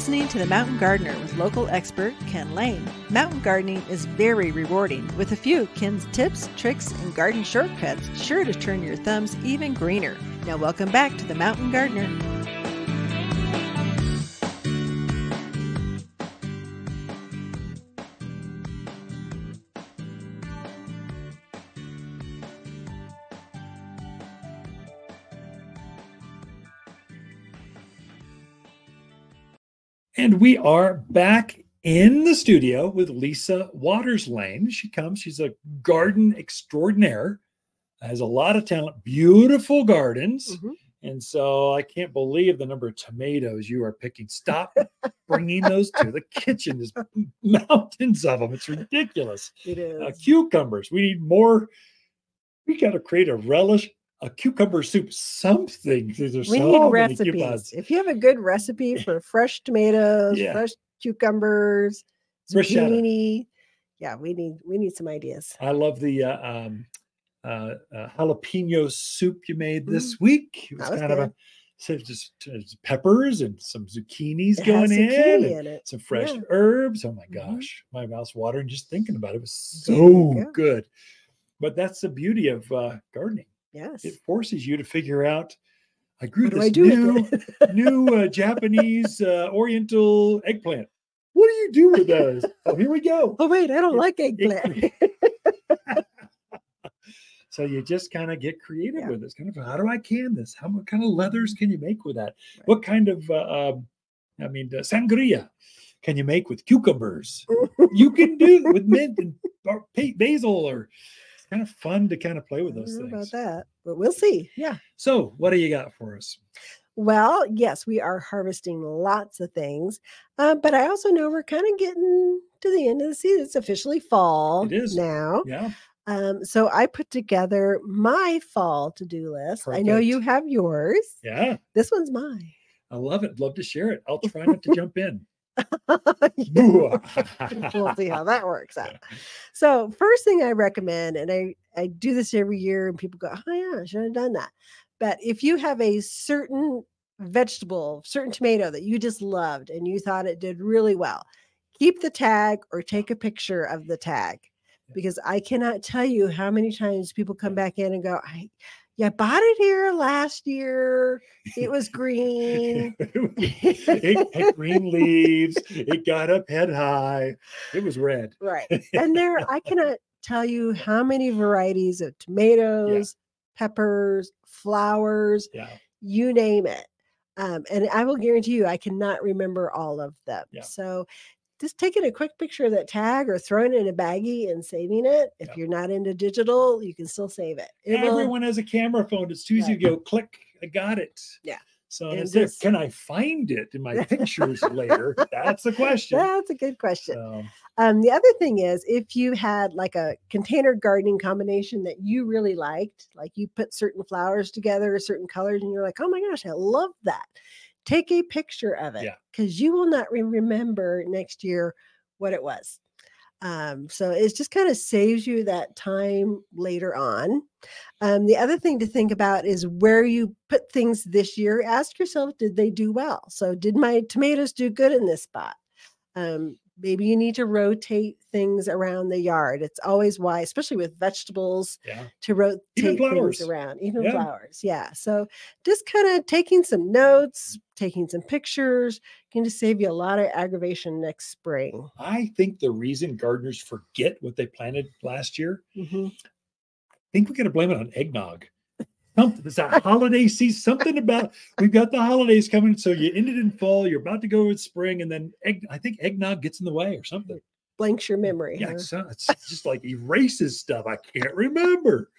listening to The Mountain Gardener with local expert Ken Lain. Mountain gardening is very rewarding, with a few Ken's tips, tricks, and garden shortcuts sure to turn your thumbs even greener. Now, welcome back to The Mountain Gardener. And we are back in the studio with Lisa Watters Lain. She comes, she's a garden extraordinaire, has a lot of talent, beautiful gardens. Mhm. And so I can't believe the number of tomatoes you are picking. Stop bringing those to the kitchen. There's mountains of them. It's ridiculous. It is. Uh, cucumbers. We need more. We got to create a relish, a cucumber soup, something. There's we so need recipes. coupons. If you have a good recipe for fresh tomatoes, Yeah. fresh cucumbers, Bruschetta. zucchini, yeah, we need we need some ideas. I love the uh, um, uh, uh, jalapeno soup you made this week. It was Mm. Was kind of a good. so just peppers and some zucchinis It going has in, in some fresh Yeah. herbs. Oh my Mhm. gosh, my mouth's watering just thinking about it. It was so good. But that's the beauty of uh, gardening. Yes. It forces you to figure out. I grew this I new new uh, Japanese uh, Oriental eggplant. What do you do with those? oh, here we go. oh wait, I don't It- like it- eggplant. So you just kind of get creative Yeah. with it. It's kind of how do I can this? How what kind of leathers can you make with that? Right. What kind of uh, um, I mean sangria can you make with cucumbers? you can do with mint and basil or kind of fun to kind of play with those things. about that, but we'll see. Yeah. So what do you got for us? Well, yes, we are harvesting lots of things, uh, but I also know we're kind of getting to the end of the season. It's officially fall It is. now. Yeah. Um, so I put together my fall to do list. I know you have yours. Yeah. This one's mine. I love it. Love to share it. I'll try not to jump in. we'll see how that works out. So, first thing I recommend, and I I do this every year, and people go, "Oh yeah, I should have done that." But if you have a certain vegetable, certain tomato that you just loved and you thought it did really well, keep the tag or take a picture of the tag, because I cannot tell you how many times people come back in and go, "I." Yeah, I bought it here last year. It was green. it had green leaves. It got up head high. It was red. Right. And there, I cannot tell you how many varieties of tomatoes, peppers, flowers, Yeah. you name it. Um, and I will guarantee you, I cannot remember all of them. Yeah. So just taking a quick picture of that tag or throwing it in a baggie and saving it. If Yeah. you're not into digital, you can still save it. It will- Everyone has a camera phone. It's too easy to go click. I got it. Yeah. So there. can I find it in my pictures later? That's the question. That's a good question. So, Um, the other thing is, if you had like a container gardening combination that you really liked, like you put certain flowers together, certain colors, and you're like, oh my gosh, I love that. Take a picture of it Yeah. because you will not re- remember next year what it was. Um, so it just kind of saves you that time later on. Um, the other thing to think about is where you put things this year. Ask yourself, did they do well? So, did my tomatoes do good in this spot? Um, maybe you need to rotate things around the yard. It's always wise, especially with vegetables, yeah. to rotate things around, even Yeah. flowers. Yeah. So just kind of taking some notes, taking some pictures can just save you a lot of aggravation next spring. I think the reason gardeners forget what they planted last year, Mhm. I think we got to blame it on eggnog. Something, it's that holiday season. Something about we've got the holidays coming, so you ended in fall. You're about to go with spring, and then egg. I think eggnog gets in the way or something. Blanks your memory. Yeah, huh? it's, uh, it's just like erases stuff. I can't remember.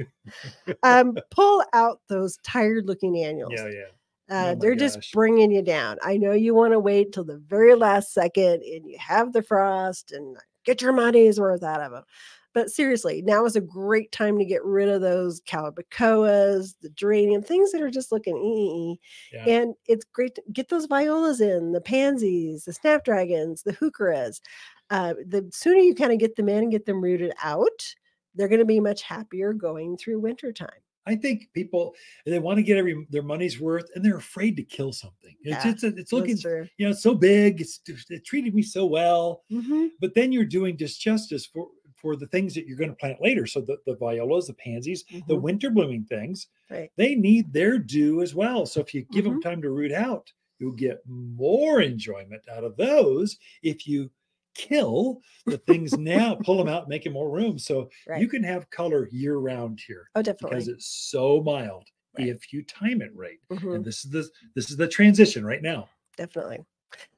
um, pull out those tired looking annuals. Yeah, yeah. Uh, Oh they're gosh. just bringing you down. I know you want to wait till the very last second and you have the frost and get your money's worth out of them. But seriously, now is a great time to get rid of those calibrachoas, the geranium, things that are just looking ee. Yeah. And it's great to get those violas in, the pansies, the snapdragons, the heucheras. Uh, the sooner you kind of get them in and get them rooted out, they're going to be much happier going through wintertime. I think people they want to get every their money's worth, and they're afraid to kill something. It's Yeah, it's, it's looking you know so big. It's it treated me so well, Mhm. but then you're doing disjustice for for the things that you're going to plant later. So the the violas, the pansies, the Mhm. winter blooming things, Right. they need their due as well. So if you give them time to root out, you'll get more enjoyment out of those if you kill the things now, pull them out, make it more room. So Right. you can have color year round here oh, definitely. because it's so mild Right. if you time it right. Mhm. And this is the this is the transition right now. definitely.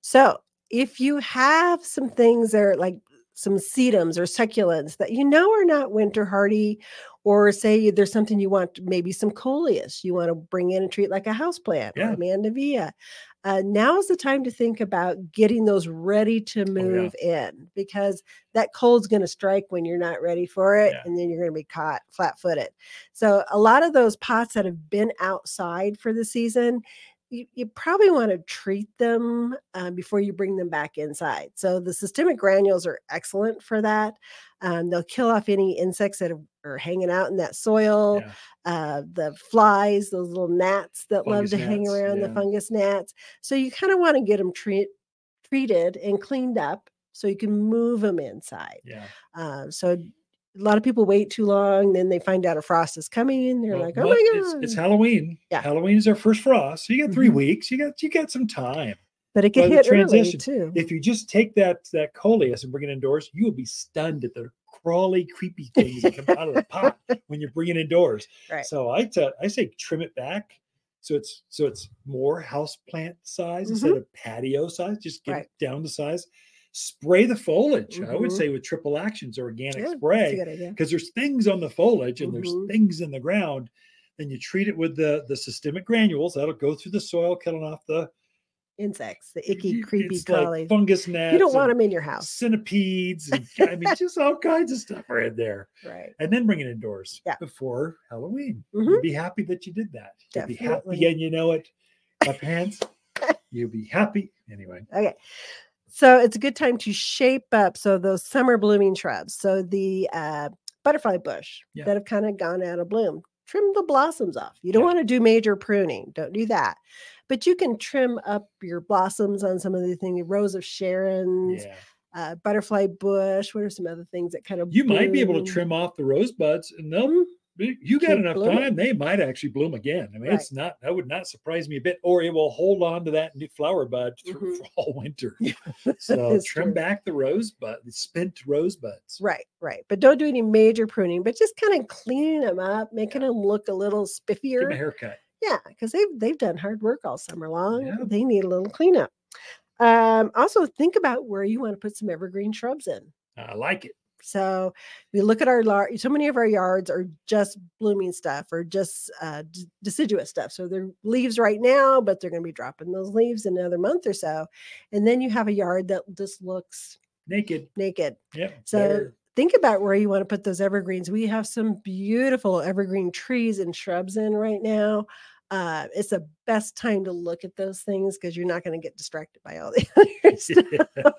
So if you have some things that are like some sedums or succulents that you know are not winter hardy, or say there's something you want, maybe some coleus you want to bring in and treat like a house plant Yeah. or mandevilla. Uh, now is the time to think about getting those ready to Oh, yeah. move in because that cold's going to strike when you're not ready for it, Yeah. and then you're going to be caught flat footed. So, a lot of those pots that have been outside for the season, you, you probably want to treat them um, before you bring them back inside. So the systemic granules are excellent for that. Um, they'll kill off any insects that are, are hanging out in that soil. Yeah. Uh, the flies, those little gnats that Fungus love to hang around, yeah. the fungus gnats. So you kind of want to get them treat, treated and cleaned up so you can move them inside. Yeah. Uh, so a lot of people wait too long, then they find out a frost is coming. and They're Well, like, "Oh my it's, god!" it's Halloween. Yeah. Halloween is our first frost. So you got 3 Mhm. weeks. You got you got some time. but it can hit early transition, too. If you just take that that coleus and bring it indoors, you will be stunned at the crawly, creepy things that come out of the pot when you're bringing it indoors. Right. So I I say trim it back so it's so it's more house plant size instead of patio size. Just get Mm-hmm. Right. it down to size. Spray the foliage. I would Mhm. say with triple actions organic Yeah, spray because there's things on the foliage and Mhm. there's things in the ground. Then you treat it with the the systemic granules that'll go through the soil, killing off the Insects, the icky, creepy, it's like fungus gnats. you don't want them in your house, Centipedes and I mean just all kinds of stuff are in there. right? And then bring it indoors Yeah. before Halloween. Mhm. You'll be happy that you did that. You'll be Definitely. happy and you know it. Up hands. You'll be happy. Anyway. Okay. So it's a good time to shape up. So those summer blooming shrubs. So the uh, butterfly bush Yeah. that have kind of gone out of bloom, trim the blossoms off. You don't Yeah. want to do major pruning. Don't do that. But you can trim up your blossoms on some of the things, rose of Sharon's, Yeah. uh, butterfly bush. What are some other things that kind of You might be able to trim off the rosebuds and they'll Mhm. You got enough blooming. time, they might actually bloom again. I mean, Right. it's not that would not surprise me a bit, or it will hold on to that new flower bud through Mhm. for all winter. So trim true. back the rosebud, the spent rosebuds. Right, right. But don't do any major pruning, but just kind of cleaning them up, making them look a little Give spiffier. a haircut. Yeah, because they've they've done hard work all summer long. Yeah. They need a little cleanup. Um, also, think about where you want to put some evergreen shrubs in. I like it. So we look at our lar- so many of our yards are just blooming stuff or just uh, d- deciduous stuff. So they're leaves right now, but they're going to be dropping those leaves in another month or so. And then you have a yard that just looks Naked. naked. Yep. So better. think about where you want to put those evergreens. We have some beautiful evergreen trees and shrubs in right now. Uh, it's the best time to look at those things because you're not going to get distracted by all the other stuff.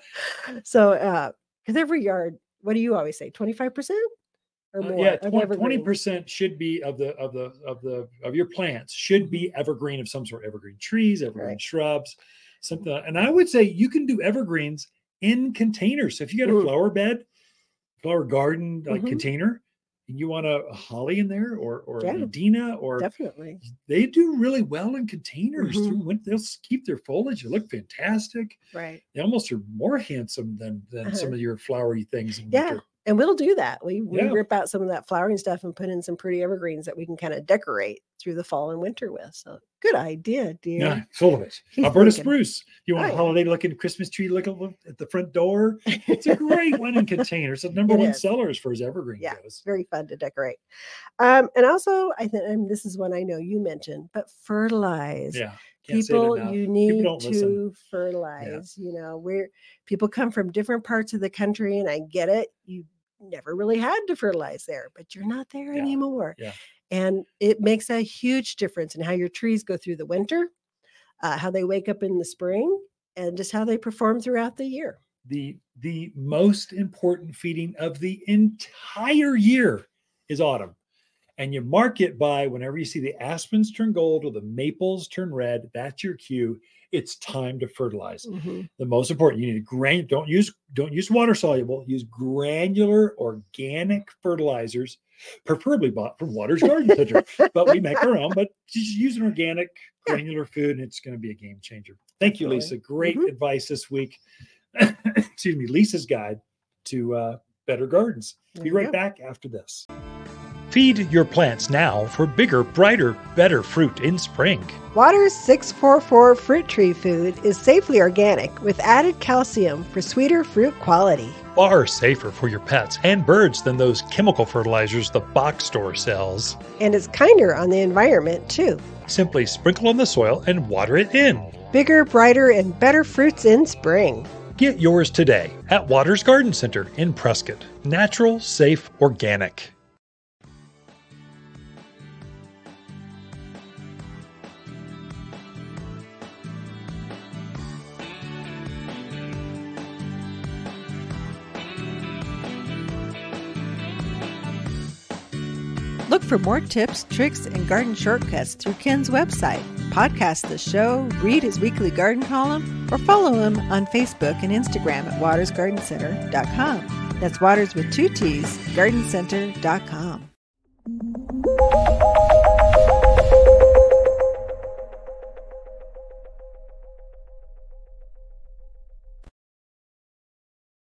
So, uh, because every yard, what do you always say, 25% or Uh, more? yeah, of twenty evergreen? percent should be of the of the of the of your plants should be evergreen of some sort, evergreen trees, evergreen Mm-hmm. Right. shrubs, something. And I would say you can do evergreens in containers. So if you got a flower bed, flower garden like Mhm. container, and you want a, holly in there or or Yeah. a Edina or Definitely. they do really well in containers Mhm. through winter. They'll keep their foliage. They look fantastic. Right. They almost are more handsome than than some Uh-huh. of your flowery things in Yeah. winter. And we'll do that. We, we Yeah. rip out some of that flowering stuff and put in some pretty evergreens that we can kind of decorate through the fall and winter with. So good idea, dear. Yeah, full of it. He's Alberta thinking. spruce. You want Oh, a holiday looking Christmas tree looking at the front door? It's a great one in containers. It's the number It one is. seller as far as evergreen Yeah. goes. very fun to decorate. Um, and also, I think, and this is one I know you mentioned, but fertilize. Yeah. Can't people, you need don't to listen. fertilize. You know, where people come from different parts of the country, and I get it. You never really had to fertilize there, but you're not there Yeah, anymore. yeah. And it makes a huge difference in how your trees go through the winter, uh, how they wake up in the spring, and just how they perform throughout the year. The the most important feeding of the entire year is autumn. And you mark it by whenever you see the aspens turn gold or the maples turn red, that's your cue. It's time to fertilize. Mhm. The most important, you need a gran. Don't use don't use water soluble. Use granular organic fertilizers, preferably bought from Watters Garden Center. but we make our own. But just use an organic granular food, and it's going to be a game changer. Thank you, Lisa. Great Mhm. advice this week. Excuse me, Lisa's guide to uh, better gardens. Be right go. back after this. Feed your plants now for bigger, brighter, better fruit in spring. Watters 644 fruit tree food is safely organic with added calcium for sweeter fruit quality. Far safer for your pets and birds than those chemical fertilizers the box store sells. And it's kinder on the environment, too. Simply sprinkle on the soil and water it in. Bigger, brighter, and better fruits in spring. Get yours today at Watters Garden Center in Prescott. Natural, safe, organic. Look for more tips, tricks, and garden shortcuts through Ken's website. Podcast the show, read his weekly garden column, or follow him on Facebook and Instagram at wattersgardencenter.com. That's waters with two T's, gardencenter.com.